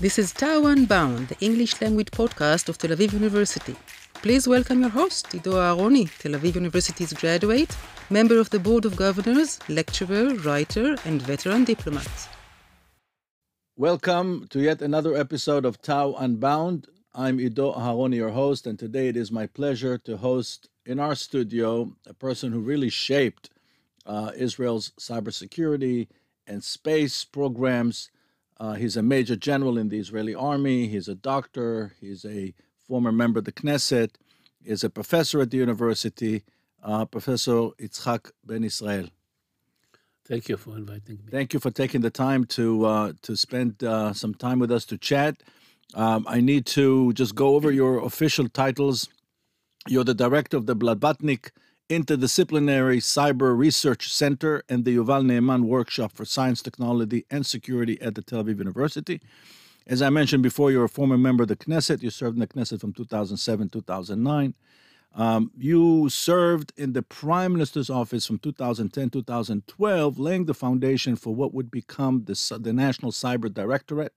This is Tau Unbound, the English language podcast of Tel Aviv University. Please welcome your host, Ido Aharoni, Tel Aviv University's graduate, member of the Board of Governors, lecturer, writer, and veteran diplomat. Welcome to yet another episode of Tau Unbound. I'm Ido Aharoni, your host, and today it is my pleasure to host in our studio a person who really shaped uh, Israel's cybersecurity and space programs. Uh, he's a major general in the Israeli army. He's a doctor. He's a former member of the Knesset. He's a professor at the university, uh, Professor Itzhak Ben Israel. Thank you for inviting me. Thank you for taking the time to uh, to spend uh, some time with us to chat. Um, I need to just go over your official titles. You're the director of the Blavatnik Interdisciplinary Cyber Research Center and the Yuval Ne'eman Workshop for Science, Technology, and Security at the Tel Aviv University. As I mentioned before, you're a former member of the Knesset. You served in the Knesset from 2007 2009. Um, you served in the Prime Minister's office from 2010 2012, laying the foundation for what would become the, the National Cyber Directorate.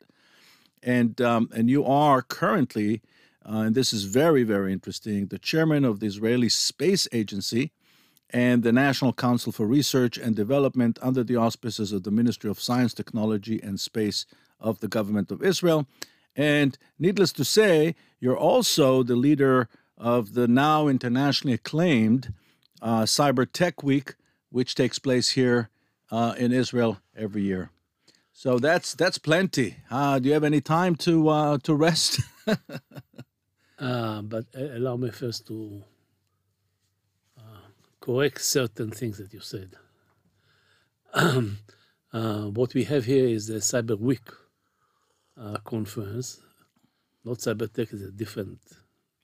And, um, and you are currently, uh, and this is very, very interesting, the chairman of the Israeli Space Agency and the National Council for Research and Development under the auspices of the Ministry of Science, Technology, and Space of the government of Israel. And needless to say, you're also the leader of the now internationally acclaimed uh, Cyber Tech Week, which takes place here uh, in Israel every year. So that's that's plenty. Uh, do you have any time to uh, to rest? Uh, but allow me first to uh, correct certain things that you said. what we have here is the Cyber Week conference. Not Cyber Tech is a different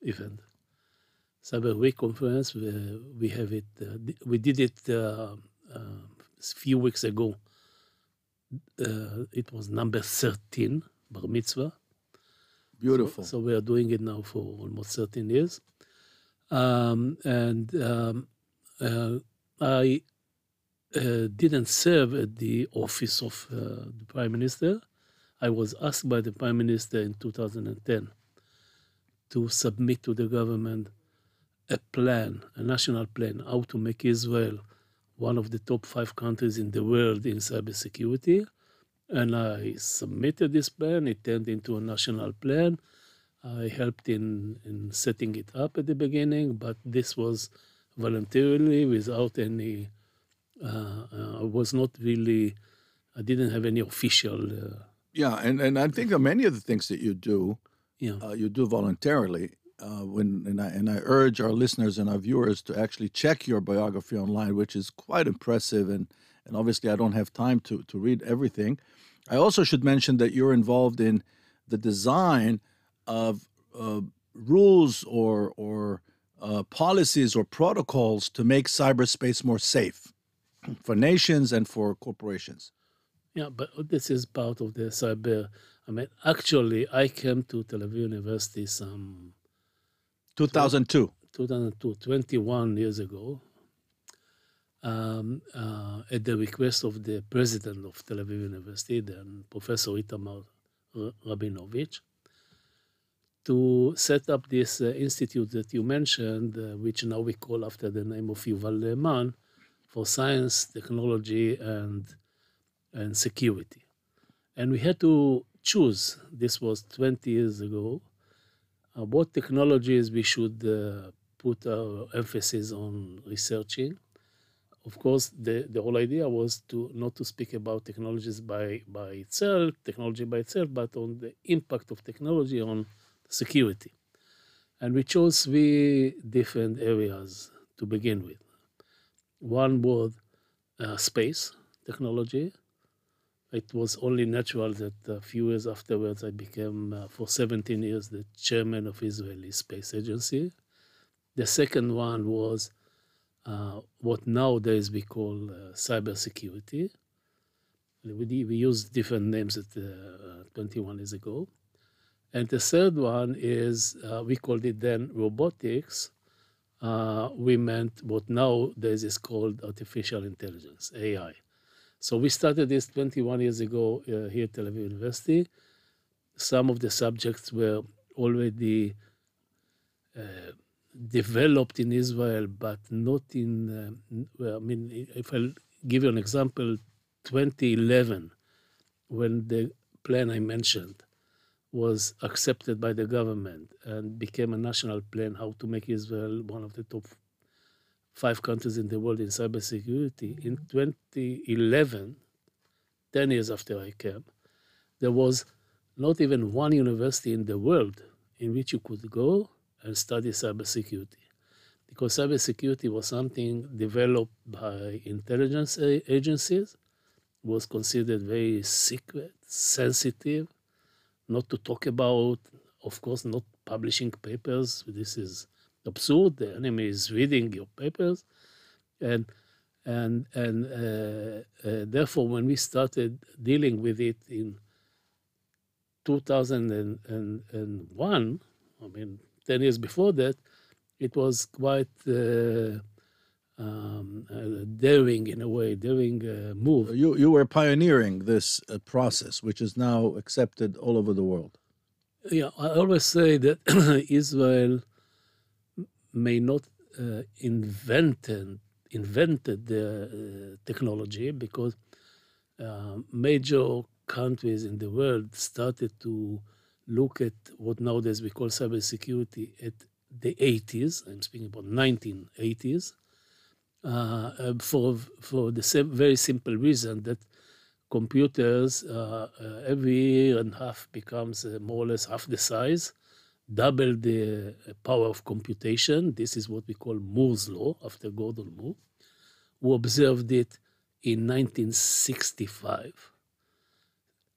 event. Cyber Week conference. We, we have it. Uh, we did it uh, uh, a few weeks ago. Uh, it was number thirteen, bar mitzvah. Beautiful. So, so, we are doing it now for almost thirteen years, um, and um, uh, I uh, didn't serve at the office of the prime minister. I was asked by the prime minister in 2010 to submit to the government a plan, a national plan, how to make Israel one of the top five countries in the world in cybersecurity. And I submitted this plan. It turned into a national plan. I helped in, in setting it up at the beginning, but this was voluntarily without any, uh, uh, I was not really, I didn't have any official. Uh, yeah, and, and I think many of the things that you do, yeah. Uh, you do voluntarily uh, when and I, and I urge our listeners and our viewers to actually check your biography online, which is quite impressive. And and obviously, I don't have time to to read everything. I also should mention that you're involved in the design of uh, rules or or uh, policies or protocols to make cyberspace more safe for nations and for corporations. Yeah, but this is part of the cyber. I mean, actually, I came to Tel Aviv University some 2002. 2002, 21 years ago, um, uh, at the request of the president of Tel Aviv University, then Professor Itamar Rabinovich, to set up this uh, institute that you mentioned, uh, which now we call after the name of Yuval Ne'eman, for science, technology, and, and security. And we had to choose, this was 20 years ago, uh, what technologies we should uh, put our emphasis on researching. Of course, the, the whole idea was to not to speak about technologies by, by itself, technology by itself, but on the impact of technology on security. And we chose three different areas to begin with. One was uh, space technology, it was only natural that a few years afterwards I became, uh, for 17 years, the chairman of Israeli Space Agency. The second one was uh, what nowadays we call uh, cybersecurity. We, we used different names at, uh, 21 years ago. And the third one is, uh, we called it then robotics. Uh, we meant what nowadays is called artificial intelligence, AI. So we started this 21 years ago here at Tel Aviv University. some of the subjects were already developed in Israel, but not in. Uh, well, I mean, if I give you an example, 2011, when the plan I mentioned was accepted by the government and became a national plan how to make Israel one of the top five countries in the world in cybersecurity. In 2011, 10 years after I came, there was not even one university in the world in which you could go and study cybersecurity. Because cybersecurity was something developed by intelligence agencies, was considered very secret, sensitive, not to talk about, of course, not publishing papers. This is absurd. The enemy is reading your papers. And and and uh, uh, therefore, when we started dealing with it in 2001, I mean, 10 years before that, it was quite uh, um, uh, daring in a way, daring uh, move. You, you were pioneering this uh, process, which is now accepted all over the world. Yeah, I always say that Israel may not uh, invented invented the uh, technology because major countries in the world started to look at what nowadays we call cybersecurity at the 80s. I'm speaking about 1980s. Uh, for for the same, very simple reason that computers uh, uh, every year and a half becomes uh, more or less half the size, double the power of computation. This is what we call Moore's law after Gordon Moore, who observed it in 1965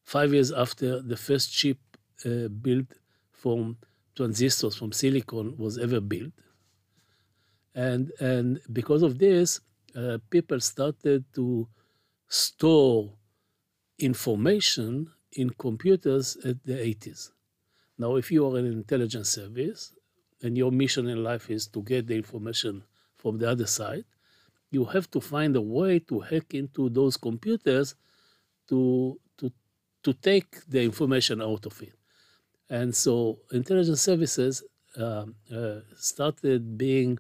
five years after the first chip uh, built from transistors from silicon was ever built. And, and because of this, uh, people started to store information in computers at the 80s. Now, if you are an intelligence service and your mission in life is to get the information from the other side, you have to find a way to hack into those computers to, to, to take the information out of it. And so intelligence services uh, uh, started being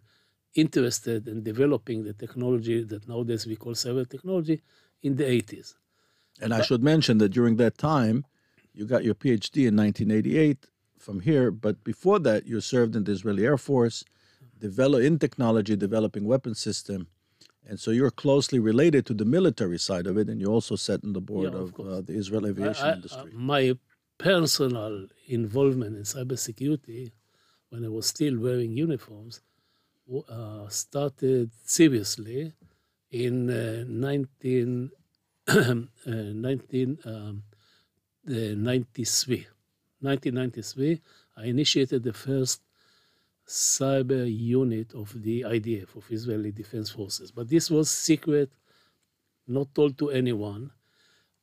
interested in developing the technology that nowadays we call cyber technology in the 80s. And but, I should mention that during that time, you got your PhD in 1988 from here, but before that, you served in the Israeli Air Force, develop in technology, developing weapon system. And so you're closely related to the military side of it, and you also sat on the board yeah, of, of uh, the Israel aviation I, I, industry. Uh, my personal involvement in cybersecurity, when I was still wearing uniforms, uh, started seriously in uh, 19, uh, 19 um, 93. 1993, I initiated the first cyber unit of the IDF, of Israeli Defense Forces. But this was secret, not told to anyone.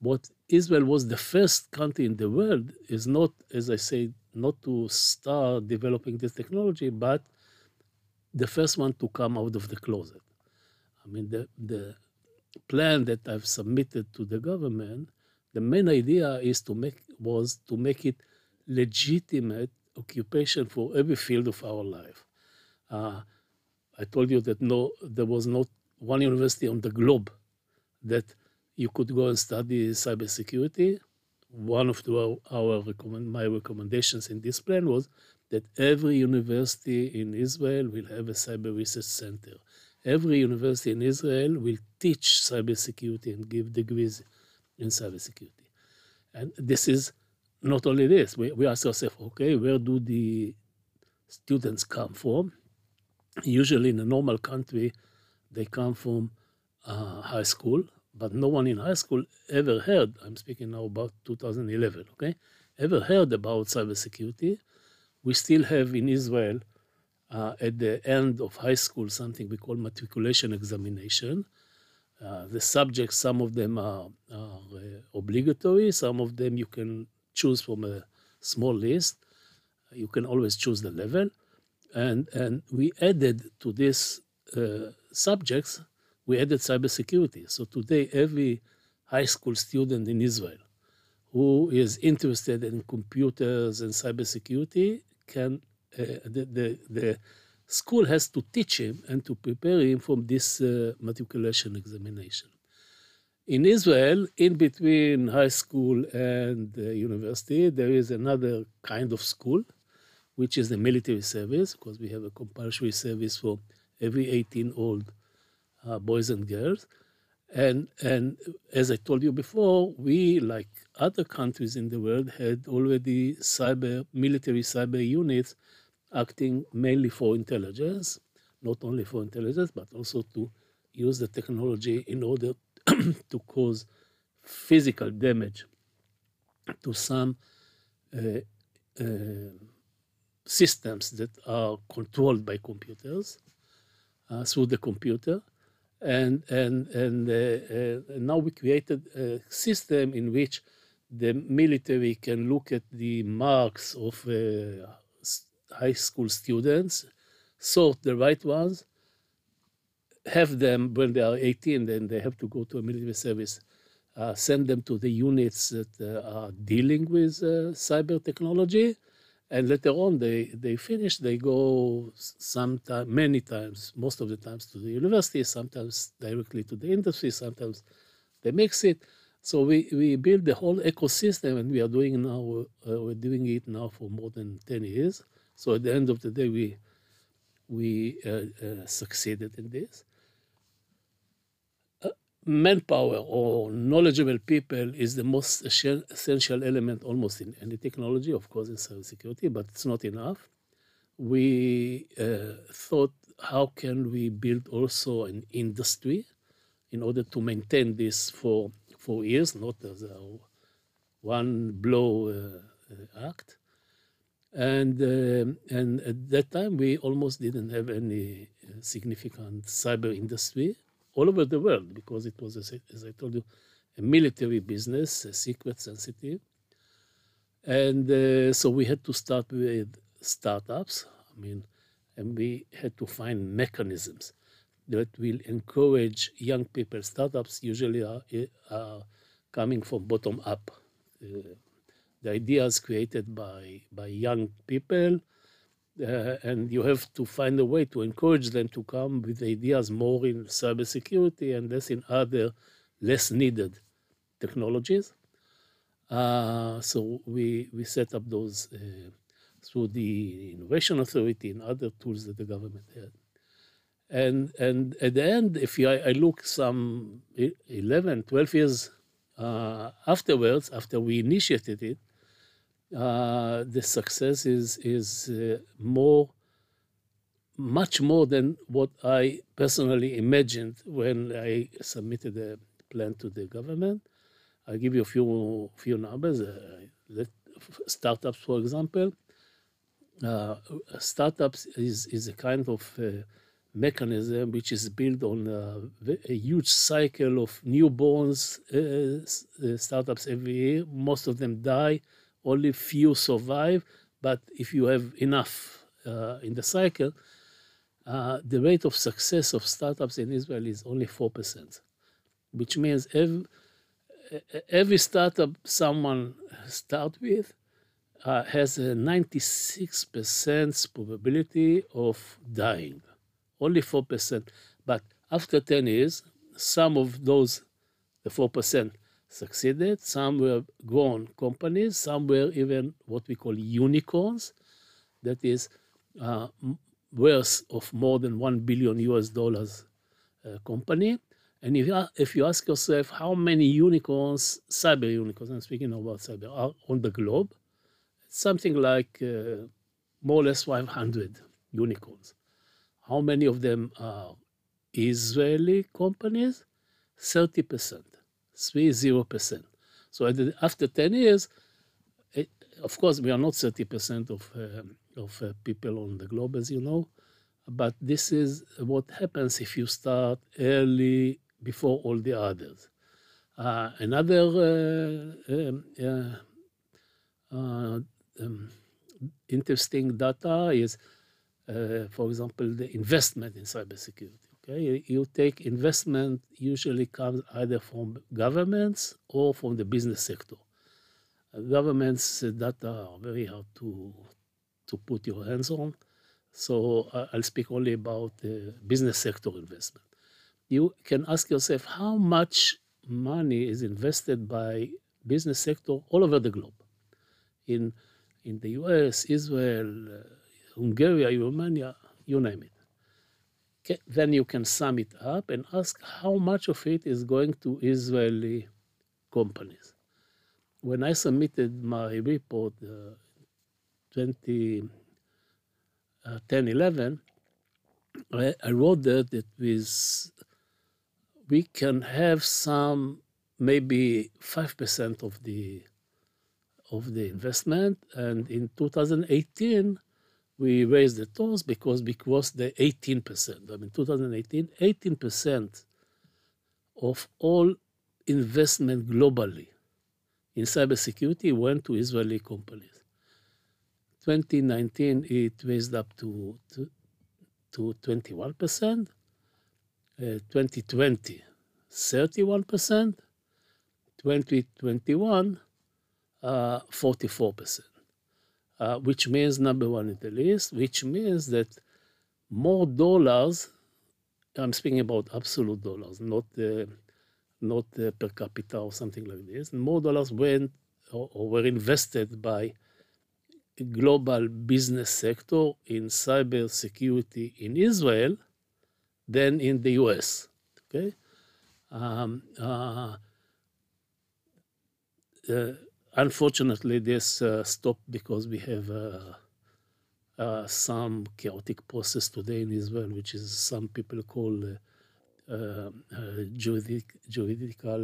What Israel was the first country in the world is not, as I say, not to start developing this technology, but the first one to come out of the closet. I mean, the, the plan that I've submitted to the government, the main idea is to make was to make it legitimate occupation for every field of our life. Uh, I told you that no, there was not one university on the globe that you could go and study cybersecurity. One of the, our recommend, my recommendations in this plan was that every university in Israel will have a cyber research center. Every university in Israel will teach cybersecurity and give degrees in cybersecurity. And this is not only this, we, we ask ourselves, okay, where do the students come from? Usually in a normal country, they come from uh, high school, but no one in high school ever heard, I'm speaking now about 2011, okay, ever heard about cybersecurity. We still have in Israel, uh, at the end of high school, something we call matriculation examination. Uh, the subjects, some of them are, are uh, obligatory, some of them you can choose from a small list. You can always choose the level. And, and we added to these uh, subjects, we added cybersecurity. So today, every high school student in Israel who is interested in computers and cybersecurity can uh, the, the, the school has to teach him and to prepare him for this uh, matriculation examination. In Israel, in between high school and uh, university, there is another kind of school, which is the military service, because we have a compulsory service for every 18 old uh, boys and girls. And, and as I told you before, we, like other countries in the world, had already cyber military cyber units acting mainly for intelligence, not only for intelligence, but also to use the technology in order to cause physical damage to some uh, uh, systems that are controlled by computers uh, through the computer and and and, uh, uh, now we created a system in which the military can look at the marks of uh, high school students, sort the right ones, have them when they are 18, then they have to go to a military service, uh, send them to the units that uh, are dealing with uh, cyber technology, and later on they they finish they go sometime many times most of the times to the university sometimes directly to the industry sometimes they mix it. So we we build the whole ecosystem and we are doing now uh, we're doing it now for more than 10 years. So at the end of the day we we uh, uh, succeeded in this manpower or knowledgeable people is the most essential element almost in any technology, of course, in cybersecurity, but it's not enough. We uh, thought, how can we build also an industry in order to maintain this for four years, not as a one blow uh, act. And uh, and at that time, we almost didn't have any uh, significant cyber industry all over the world because it was, as I told you, a military business, a secret sensitive. And uh, so we had to start with startups. I mean, and we had to find mechanisms that will encourage young people. Startups usually are, are coming from bottom up. Uh, the ideas created by, by young people uh, and you have to find a way to encourage them to come with ideas more in cybersecurity and less in other less needed technologies. Uh, so we, we set up those uh, through the Innovation Authority and other tools that the government had. And, and at the end, if you, I, I look some 11, 12 years uh, afterwards, after we initiated it, uh, the success is is uh, more much more than what I personally imagined when I submitted the plan to the government. I'll give you a few few numbers. Uh, startups, for example, uh, startups is is a kind of uh, mechanism which is built on a, a huge cycle of newborns uh, startups every year. Most of them die only few survive, but if you have enough uh, in the cycle, uh, the rate of success of startups in Israel is only 4%, which means every, every startup someone start with uh, has a 96% probability of dying, only 4%. But after 10 years, some of those, the 4%, succeeded. Some were grown companies. Some were even what we call unicorns, that is, uh, worth of more than one billion US dollars uh, company. And if you, if you ask yourself how many unicorns, cyber unicorns, I'm speaking about cyber, are on the globe, something like uh, more or less 500 unicorns. How many of them are Israeli companies? 30% three zero percent. So after 10 years, it, of course, we are not 30% of, uh, of uh, people on the globe, as you know, but this is what happens if you start early before all the others. Uh, another uh, um, uh, um, interesting data is, for example, the investment in cybersecurity. Okay, you take investment usually comes either from governments or from the business sector. Governments' data are very hard to to put your hands on. So I'll speak only about the business sector investment. You can ask yourself how much money is invested by business sector all over the globe. In in the US, Israel, uh, Hungary, Romania, you name it. Then you can sum it up and ask how much of it is going to Israeli companies. When I submitted my report uh, 2010 uh, 11, I, I wrote that that with we can have some maybe 5% of the of the investment and in 2018 we raised the tolls because because the 18% i mean 2018 18% of all investment globally in cybersecurity went to israeli companies. 2019 it raised up to to, to 21% uh, 2020 31% 2021 uh, 44%, uh, which means number one in the list, which means that more dollars, I'm speaking about absolute dollars, not, uh, not uh, per capita or something like this, more dollars went or, or were invested by global business sector in cyber security in Israel than in the US. Okay, um, uh, uh, unfortunately, this uh, stopped because we have uh, uh, some chaotic process today in Israel, which is some people call uh, uh, juridic, juridical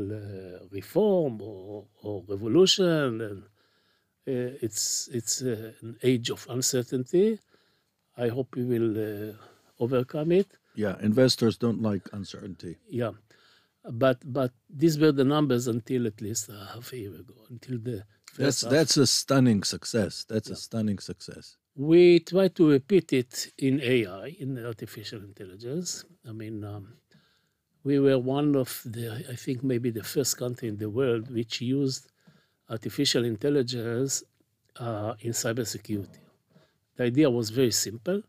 reform or, or, revolution, and it's it's an age of uncertainty. I hope we will overcome it. Yeah, investors don't like uncertainty. Yeah but but these were the numbers until at least a half a year ago, until the that's half. that's a stunning success. That's yeah. a stunning success. We try to repeat it in AI, in artificial intelligence. I mean, um, we were one of the, I think maybe the first country in the world which used artificial intelligence uh, in cybersecurity. The idea was very simple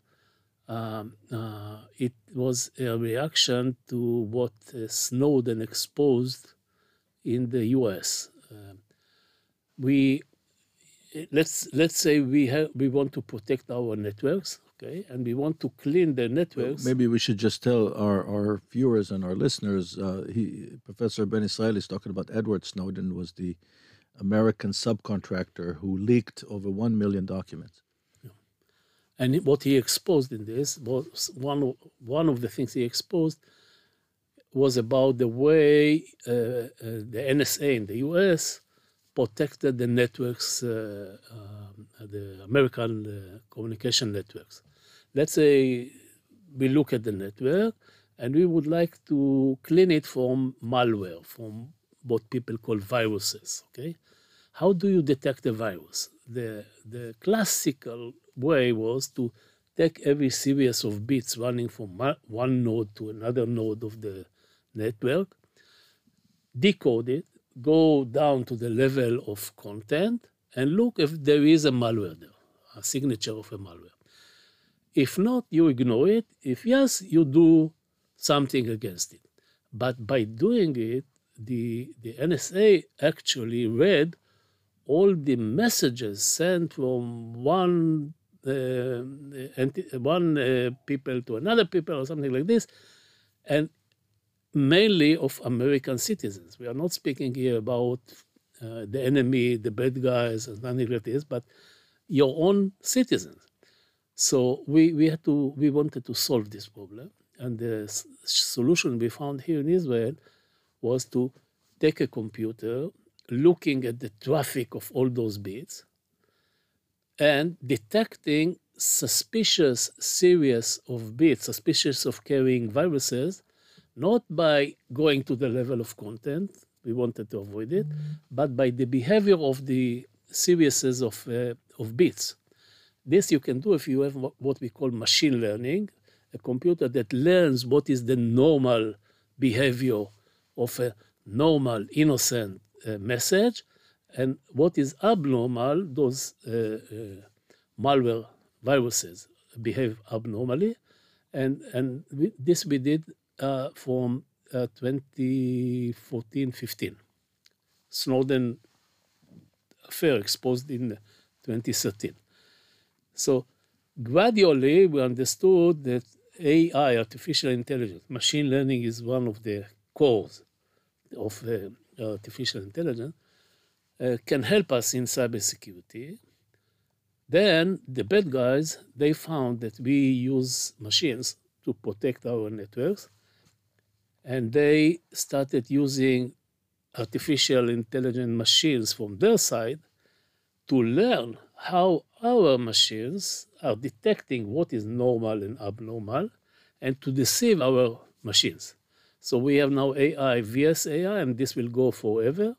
um, uh, it was a reaction to what uh, Snowden exposed in the U.S. Uh, we let's let's say we have we want to protect our networks, okay, and we want to clean the networks. Maybe we should just tell our, our viewers and our listeners. Uh, he, Professor Ben Israel is talking about Edward Snowden was the American subcontractor who leaked over one million documents. And what he exposed in this was one, one of the things he exposed was about the way uh, uh, the NSA in the US protected the networks, uh, um, the American uh, communication networks. Let's say we look at the network and we would like to clean it from malware, from what people call viruses. Okay, how do you detect a virus? The the classical way was to take every series of bits running from one node to another node of the network, decode it, go down to the level of content, and look if there is a malware there, a signature of a malware. If not, you ignore it. If yes, you do something against it. But by doing it, the, the NSA actually read all the messages sent from one uh, one uh, people to another people or something like this, and mainly of American citizens. We are not speaking here about uh, the enemy, the bad guys, and nothing like this, but your own citizens. So we, we had to we wanted to solve this problem, and the solution we found here in Israel was to take a computer, looking at the traffic of all those bits, and detecting suspicious series of bits, suspicious of carrying viruses, not by going to the level of content, we wanted to avoid it, but by the behavior of the series of, uh, of bits. This you can do if you have what we call machine learning, a computer that learns what is the normal behavior of a normal, innocent message And what is abnormal, those uh, uh, malware viruses behave abnormally. And, and we, this we did uh, from 2014 15. Snowden affair exposed in 2013. So gradually we understood that AI, artificial intelligence, machine learning is one of the cores of uh, artificial intelligence, uh, can help us in cybersecurity. Then the bad guys, they found that we use machines to protect our networks, and they started using artificial intelligent machines from their side to learn how our machines are detecting what is normal and abnormal and to deceive our machines. So we have now AI vs AI, and this will go forever.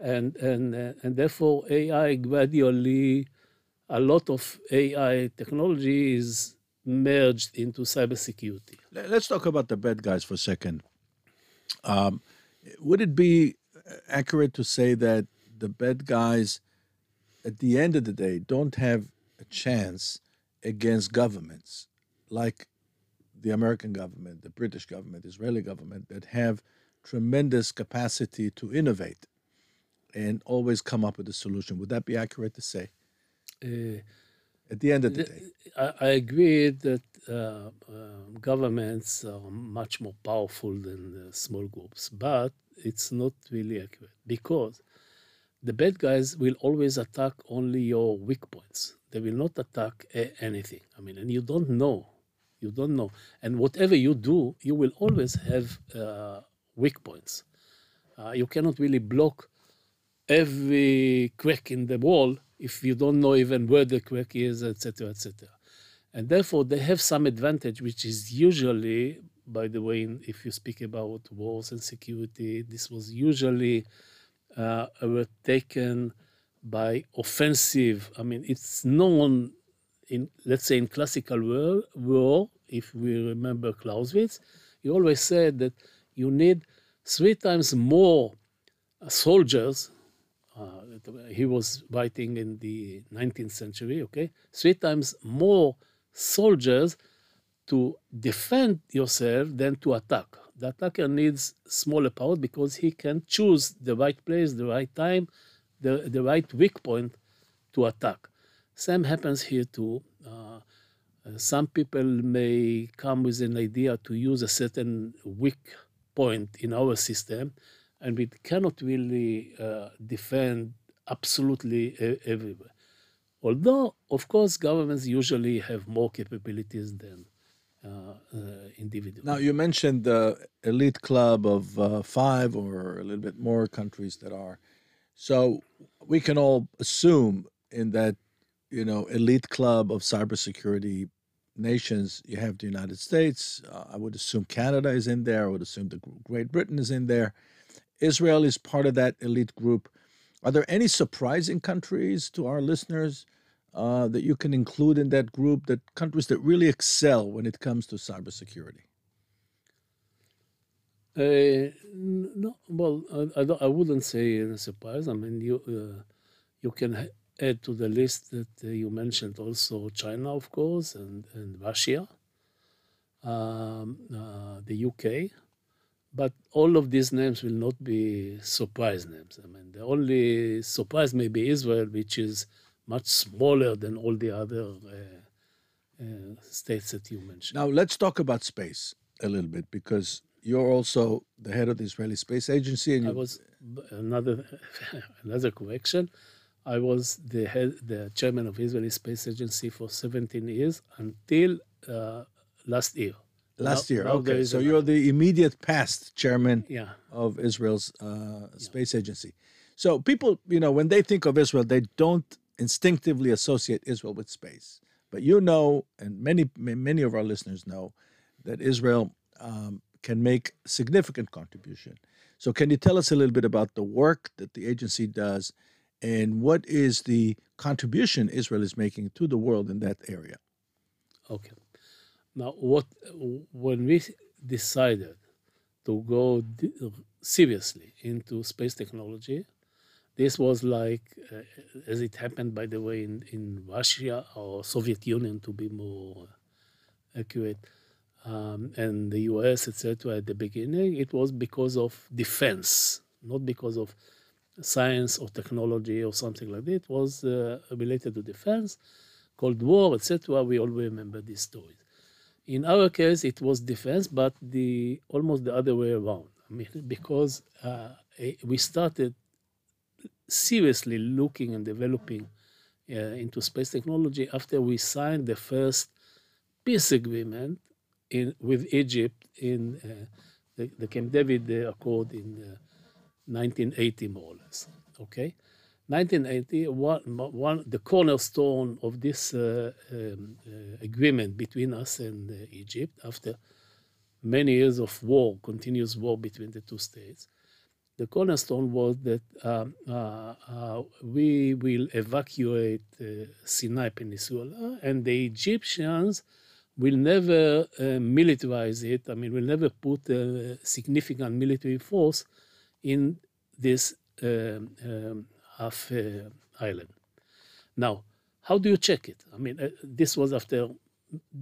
And, and, uh, and therefore, AI gradually, a lot of AI technology is merged into cybersecurity. Let's talk about the bad guys for a second. Um, would it be accurate to say that the bad guys, at the end of the day, don't have a chance against governments like the American government, the British government, Israeli government that have tremendous capacity to innovate and always come up with a solution. Would that be accurate to say? Uh, At the end of the day, I, I agree that uh, uh, governments are much more powerful than small groups, but it's not really accurate because the bad guys will always attack only your weak points. They will not attack anything. I mean, and you don't know you don't know. And whatever you do, you will always have uh, weak points. Uh, you cannot really block every crack in the wall if you don't know even where the crack is, etc., etc. And therefore, they have some advantage, which is usually, by the way, if you speak about wars and security, this was usually uh, taken by offensive. I mean, it's known in let's say in classical war, war, if we remember Clausewitz, he always said that you need three times more soldiers. Uh, he was writing in the 19th century, okay? Three times more soldiers to defend yourself than to attack. The attacker needs smaller power because he can choose the right place, the right time, the, the right weak point to attack. Same happens here too. Uh, some people may come with an idea to use a certain weak point in our system, and we cannot really uh, defend absolutely everywhere. Although, of course, governments usually have more capabilities than uh, uh, individuals. Now, you mentioned the elite club of uh, five or a little bit more countries that are. So we can all assume in that you know elite club of cybersecurity nations. You have the United States. Uh, I would assume Canada is in there. I would assume the Great Britain is in there. Israel is part of that elite group. Are there any surprising countries to our listeners uh, that you can include in that group? That countries that really excel when it comes to cybersecurity. Uh, no, well, I, I, I, wouldn't say a surprise. I mean, you uh, you can add to the list that uh, you mentioned also China, of course, and, and Russia, um, uh, the UK. But all of these names will not be surprise names. I mean, the only surprise may be Israel, which is much smaller than all the other uh, uh states that you mentioned. Now, let's talk about space a little bit because you're also the head of the Israeli Space Agency. And I was another another correction. I was the head, the chairman of Israeli Space Agency for 17 years until uh, last year. Last now, year, now okay. So you're the immediate past chairman yeah. of Israel's uh, space yeah. agency. So people, you know, when they think of Israel, they don't instinctively associate Israel with space. But you know, and many many of our listeners know, that Israel um, can make significant contribution. So can you tell us a little bit about the work that the agency does and what is the contribution Israel is making to the world in that area? Okay. Now, what when we decided to go seriously into space technology, this was like, uh, as it happened, by the way, in, in Russia or Soviet Union, to be more accurate, um, and the US, etc. At the beginning, it was because of defense, not because of science or technology or something like that. Was uh, related to defense, Cold War, etc. We all remember these stories. In our case, it was defense, but the almost the other way around. I mean, because uh, we started seriously looking and developing uh, into space technology after we signed the first peace agreement in with Egypt in uh, the, the, Camp David Accord in 1980, uh, more or less. Okay, 1980, one, one, the cornerstone of this uh, um, uh, agreement between us and uh, Egypt after many years of war, continuous war between the two states, the cornerstone was that um, uh, uh, we will evacuate uh, Sinai Peninsula and the Egyptians will never militarize it. I mean, will never put a significant military force in this um, um, half uh, island. Now, how do you check it? I mean, uh, this was after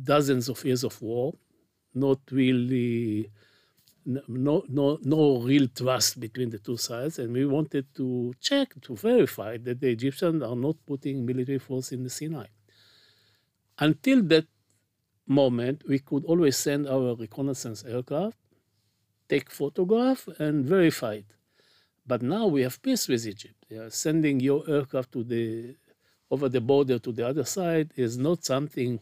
dozens of years of war, not really no, no, no real trust between the two sides, and we wanted to check to verify that the Egyptians are not putting military force in the Sinai. Until that moment, we could always send our reconnaissance aircraft, take photograph, and verify it. But now we have peace with Egypt. sending your aircraft to the over the border to the other side is not something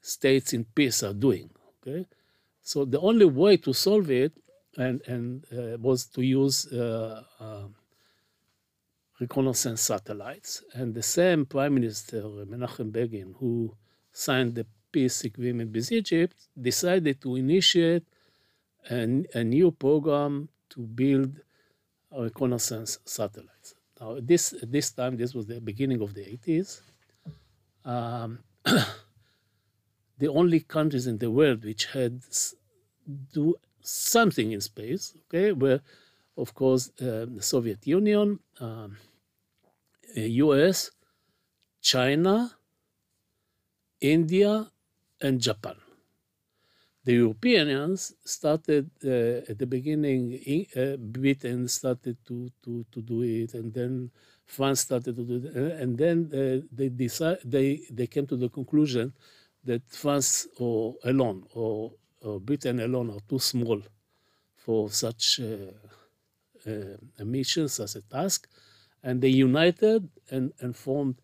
states in peace are doing. Okay so the only way to solve it and, and uh, was to use uh, uh, reconnaissance satellites. And the same Prime Minister Menachem Begin, who signed the peace agreement with Egypt, decided to initiate a, a new program to build reconnaissance satellites. Now, this this time, this was the beginning of the 80s. Um, the only countries in the world which had do something in space, okay, were, of course, uh, the Soviet Union, um, US, China, India, and Japan. The Europeans started uh, at the beginning, uh, Britain started to, to, to do it, and then France started to do it, and then uh, they, decide, they, they came to the conclusion that France or alone or, or Britain alone are too small for such uh, uh, a mission, such a task, and they united and, and formed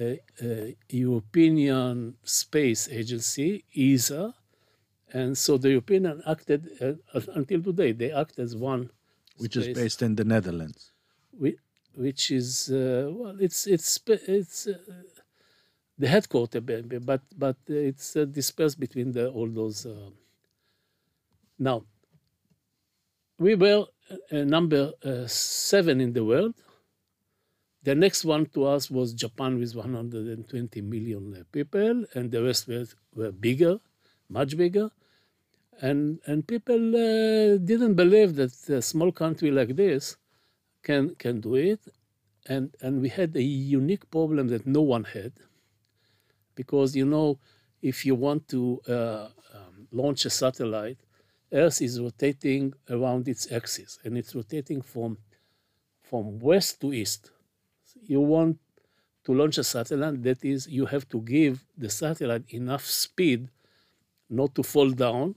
a, a, European Space Agency, ESA, and so the European acted uh, until today. They act as one, which space, is based in the Netherlands. We, which is uh, well, it's it's it's uh, the headquarters, but but it's uh, dispersed between the, all those. Uh, now, we were uh, number uh, seven in the world. The next one to us was Japan with 120 million uh, people, and the rest were, were bigger, much bigger. And, and people uh, didn't believe that a small country like this can, can do it. And, and we had a unique problem that no one had because you know if you want to uh, um, launch a satellite, Earth is rotating around its axis, and it's rotating from from west to east. You want to launch a satellite, that is, you have to give the satellite enough speed not to fall down,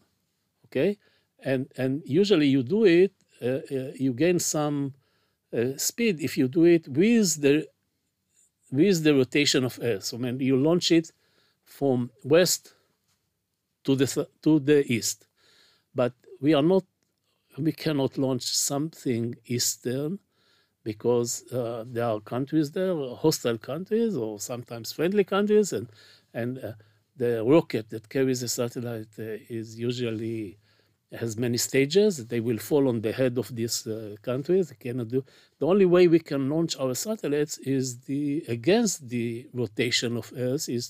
okay? And and usually you do it, uh, uh, you gain some uh, speed if you do it with the with the rotation of Earth. So when you launch it from west to the to the east, but we are not, we cannot launch something eastern because uh, there are countries there, hostile countries or sometimes friendly countries, and and uh, the rocket that carries the satellite uh, is usually has many stages. They will fall on the head of these uh, countries. They cannot do. The only way we can launch our satellites is the against the rotation of Earth is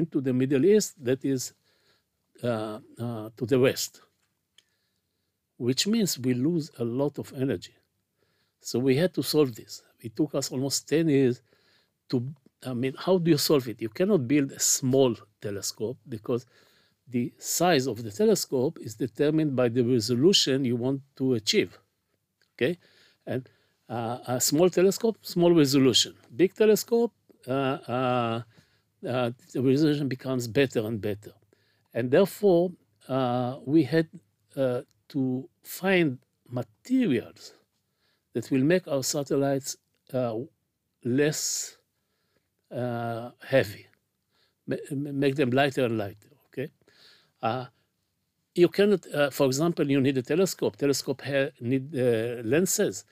into the Middle East. That is uh, uh, to the west, which means we lose a lot of energy. So we had to solve this. It took us almost 10 years to, I mean, how do you solve it? You cannot build a small telescope because the size of the telescope is determined by the resolution you want to achieve. Okay? And uh, a small telescope, small resolution. Big telescope, uh, uh, uh the resolution becomes better and better. And therefore, uh, we had uh, to find materials that will make our satellites less heavy, make them lighter and lighter. Okay, uh, you cannot, uh, for example, you need a telescope. Telescope need uh, lenses.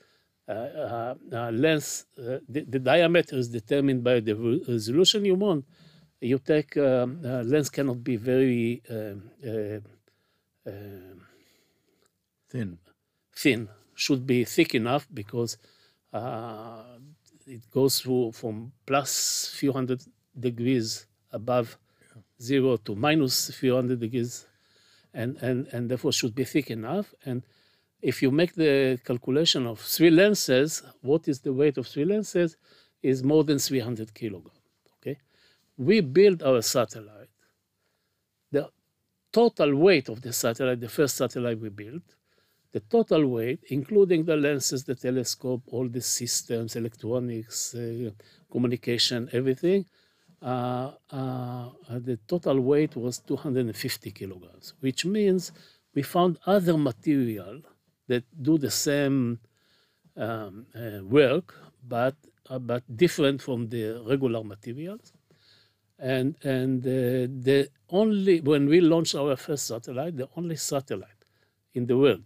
Uh, uh, lens, uh, the, the, diameter is determined by the resolution you want. You take um, lens cannot be very um, thin. Thin should be thick enough because it goes through from plus few hundred degrees above zero to minus a few hundred degrees, and, and, and therefore should be thick enough. And if you make the calculation of three lenses, what is the weight of three lenses is more than 300 kilograms. Okay, we build our satellite. The total weight of the satellite, the first satellite we built, the total weight, including the lenses, the telescope, all the systems, electronics, uh, communication, everything, the total weight was 250 kilograms, which means we found other material that do the same um, uh, work, but uh, but different from the regular materials. And and uh, the only when we launched our first satellite, the only satellite in the world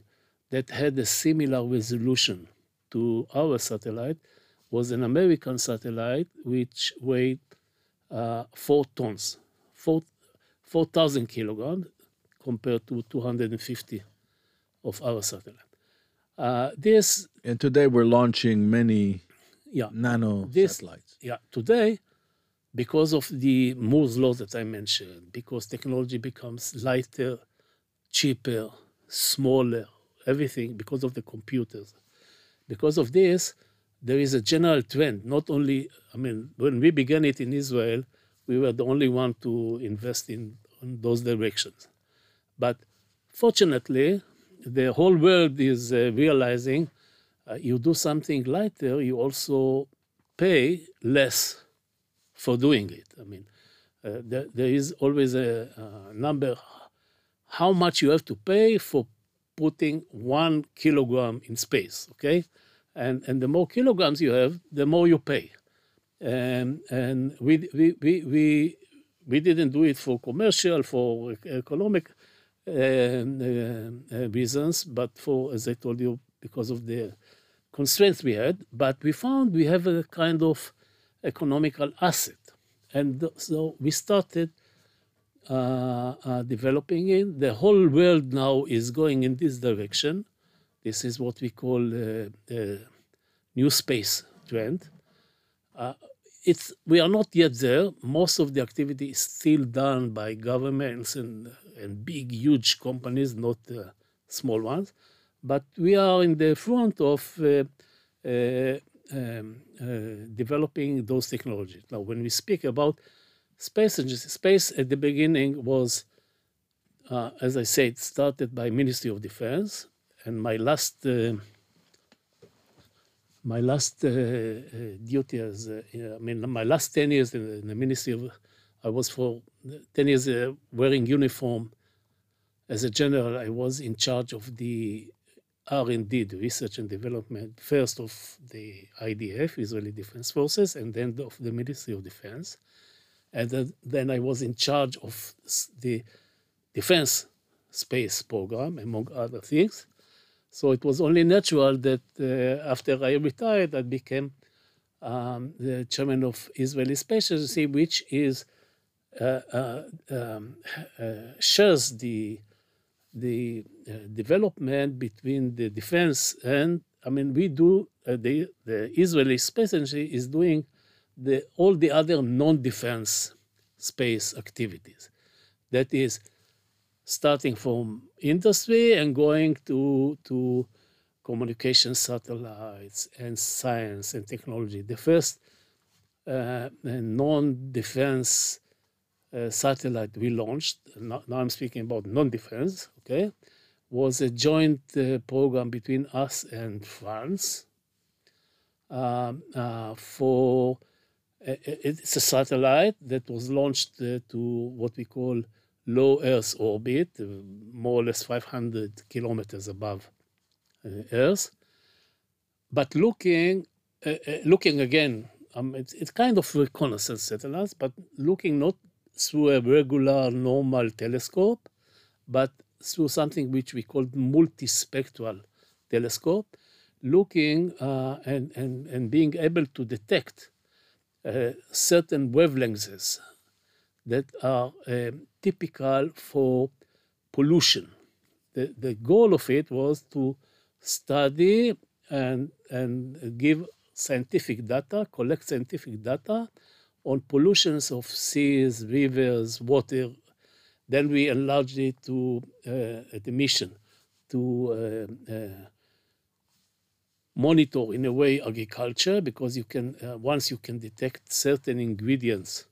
that had a similar resolution to our satellite was an American satellite which weighed uh, four tons, 4,000 kilograms compared to 250 of our satellite. Uh, this and today we're launching many yeah, nano this, satellites. Yeah, today because of the Moore's law that I mentioned, because technology becomes lighter, cheaper, smaller, everything because of the computers. Because of this, there is a general trend. Not only, I mean, when we began it in Israel, we were the only one to invest in, in those directions. But fortunately, the whole world is uh, realizing uh, you do something lighter, you also pay less for doing it. I mean, uh, there, there is always a, a number how much you have to pay for putting one kilogram in space. Okay, and and the more kilograms you have, the more you pay. And and we we we we, we didn't do it for commercial, for economic uh, uh, reasons, but for as I told you, because of the constraints we had. But we found we have a kind of economical asset, and so we started. Uh, uh, developing it. The whole world now is going in this direction. This is what we call uh, the new space trend. Uh, it's, we are not yet there. Most of the activity is still done by governments and, and big, huge companies, not uh, small ones. But we are in the front of uh, uh um, uh, developing those technologies. Now, when we speak about space space at the beginning was, uh, as I said, started by Ministry of Defense and my last uh, my last uh, uh duty as I mean my last ten years in, in, the ministry of I was for ten years wearing uniform as a general. I was in charge of the R and D, the research and development, first of the IDF, Israeli Defense Forces, and then of the Ministry of Defense, and then I was in charge of the defense space program, among other things. So it was only natural that uh, after I retired, I became um, the chairman of Israeli Space Agency, which is uh, uh, um, uh, shares the the uh, development between the defense and I mean we do uh, the the Israeli Space Agency is doing the all the other non-defense space activities. That is starting from industry and going to to communication satellites and science and technology. The first uh, non-defense uh, satellite we launched, now, I'm speaking about non-defense, okay, was a joint uh, program between us and France um, uh, for, it's a satellite that was launched uh, to what we call low Earth orbit, uh, more or less 500 kilometers above Earth. But looking, looking again um, it's, it's kind of reconnaissance satellites, but looking not through a regular normal telescope, but through something which we call multispectral telescope, looking uh, and, and, and being able to detect uh, certain wavelengths that are uh, typical for pollution. The, the goal of it was to study and, and give scientific data, collect scientific data on pollutions of seas, rivers, water. Then we enlarged it to uh, the mission to uh, uh, monitor in a way agriculture because you can uh, once you can detect certain ingredients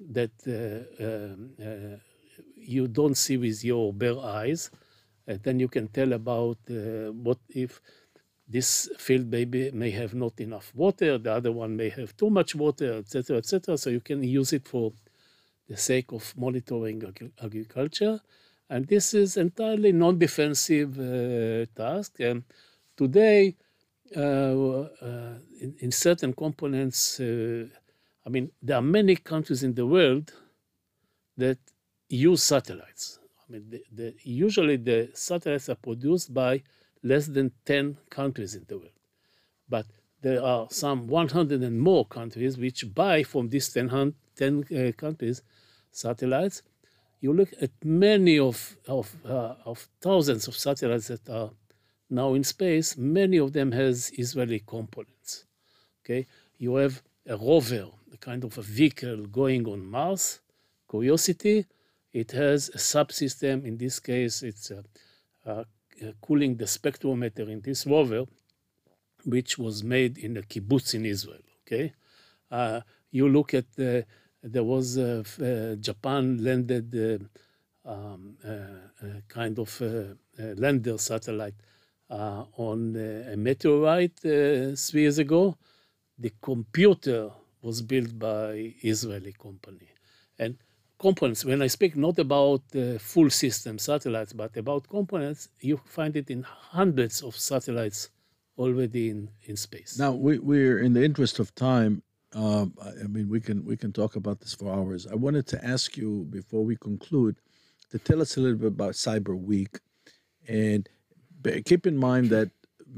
that uh, um, uh, you don't see with your bare eyes, And then you can tell about what if this field maybe may have not enough water, the other one may have too much water, etc., etc. So you can use it for the sake of monitoring ag agriculture. And this is entirely non-defensive uh, task. And today, uh, uh, in, in, certain components, uh, I mean, there are many countries in the world that use satellites. I mean, the, the, usually the satellites are produced by less than 10 countries in the world. But there are some 100 and more countries which buy from these 10, 10 uh, countries satellites. You look at many of, of, uh, of thousands of satellites that are now in space, many of them has Israeli components. Okay, you have a rover, a kind of a vehicle going on Mars, Curiosity. It has a subsystem. In this case, it's a, a uh, cooling the spectrometer in this rover, which was made in a kibbutz in Israel. Okay, uh, you look at the there was a, uh, Japan landed uh, um, uh, kind of lander satellite on a meteorite three years ago. The computer was built by Israeli company, and components. When I speak not about the full system satellites, but about components, you find it in hundreds of satellites already in, in space. Now we, we're in the interest of time. Uh, I mean, we can we can talk about this for hours. I wanted to ask you before we conclude to tell us a little bit about Cyber Week, and keep in mind that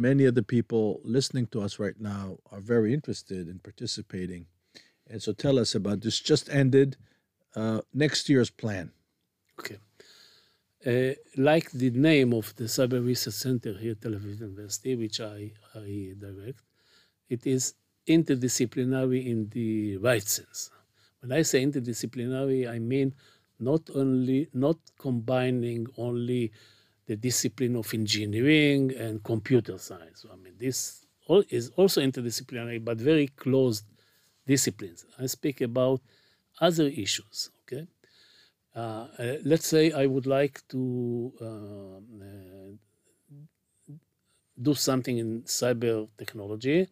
many of the people listening to us right now are very interested in participating. And so, tell us about this. Just ended uh, next year's plan. Okay. Uh, like the name of the Cyber Research Center here at Tel Aviv University, which I, I direct, it is interdisciplinary in the right sense. When I say interdisciplinary, I mean not only not combining only the discipline of engineering and computer science. I mean, this is also interdisciplinary, but very closed disciplines. I speak about other issues. Okay, uh, uh, let's say I would like to uh, uh, do something in cyber technology,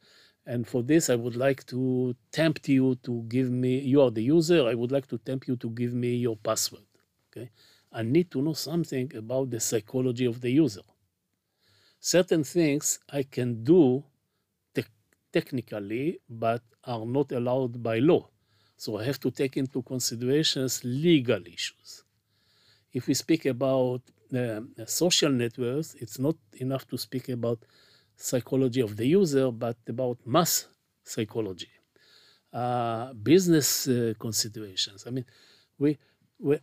and for this I would like to tempt you to give me. You are the user. I would like to tempt you to give me your password. Okay, I need to know something about the psychology of the user. Certain things I can do technically, but are not allowed by law. So I have to take into considerations legal issues. If we speak about uh, social networks, it's not enough to speak about psychology of the user, but about mass psychology, uh, business uh, considerations. I mean, we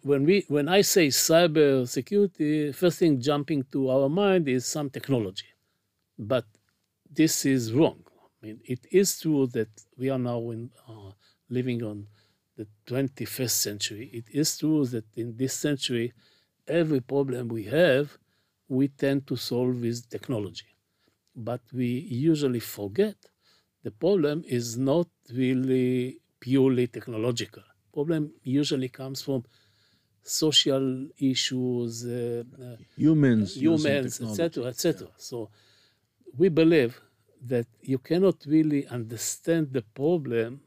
when we when I say cyber security, first thing jumping to our mind is some technology, but this is wrong. I mean, it is true that we are now in uh, living on the 21st century, it is true that in this century, every problem we have, we tend to solve with technology. but we usually forget the problem is not really purely technological. Problem usually comes from social issues, uh, uh, humans, humans, etc., etc. So we believe that you cannot really understand the problem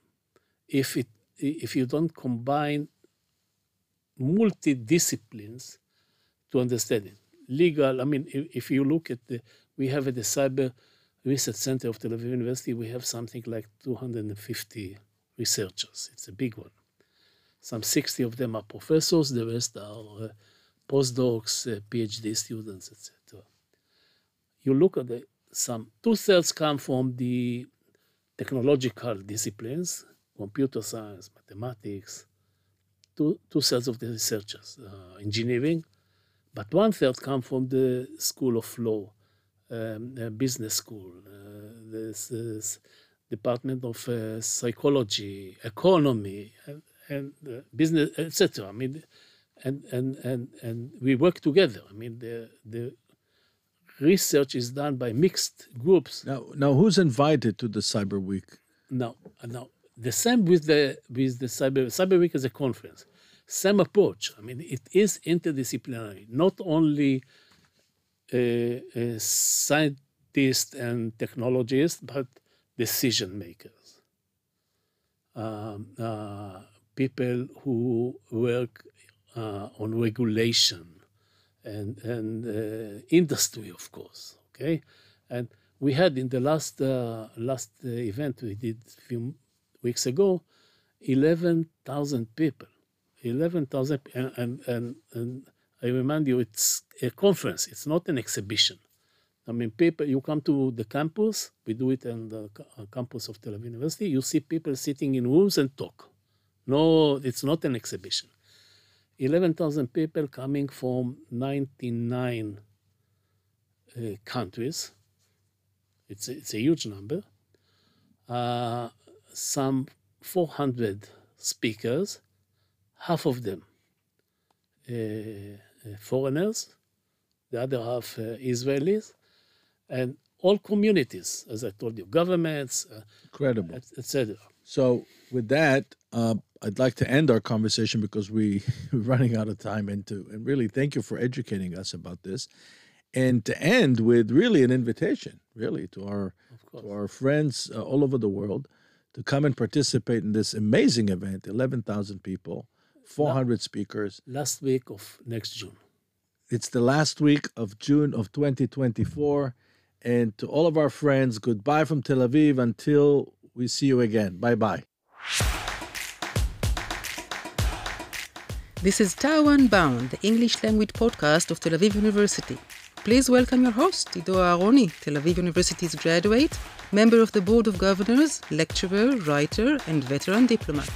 if it if you don't combine multidisciplines to understand it. Legal, I mean, if, if you look at the, we have at the Cyber Research Center of Tel Aviv University, we have something like 250 researchers. It's a big one. Some 60 of them are professors, the rest are uh, postdocs, uh, PhD students, etc. You look at the some two thirds come from the technological disciplines, computer science, mathematics, two, two thirds of the researchers, uh, engineering, but one third come from the School of Law, um, business school, uh, this, this, Department of uh, Psychology, Economy, and, and uh, business, etc. I mean, and, and, and, and we work together. I mean, the, the research is done by mixed groups. Now, now who's invited to the Cyber Week? No, no. The same with the with the Cyber Cyber Week as a conference. Same approach. I mean, it is interdisciplinary. Not only uh, uh, scientists and technologists, but decision makers. Um, uh, people who work uh, on regulation and, and uh, industry, of course. Okay, and we had in the last uh, last event we did a few weeks ago, eleven thousand people, eleven thousand, and, and and and I remind you, it's a conference. It's not an exhibition. I mean, people, you come to the campus, we do it in the uh, campus of Tel Aviv University, you see people sitting in rooms and talk. No, it's not an exhibition. 11,000 people coming from 99 uh, countries. It's a, it's a huge number. Uh, some 400 speakers, half of them uh, uh foreigners, the other half uh, Israelis, and all communities, as I told you, governments, uh, incredible, etc. So, with that, uh, I'd like to end our conversation because we, we're running out of time. And to and really thank you for educating us about this, and to end with really an invitation, really to our to our friends uh, all over the world to come and participate in this amazing event. Eleven thousand people, four hundred speakers. Last week of next June. It's the last week of June of 2024. And to all of our friends, goodbye from Tel Aviv until we see you again. Bye bye. This is Taiwan Bound, the English language podcast of Tel Aviv University. Please welcome your host, Ido Aharoni, Tel Aviv University's graduate, member of the Board of Governors, lecturer, writer, and veteran diplomat.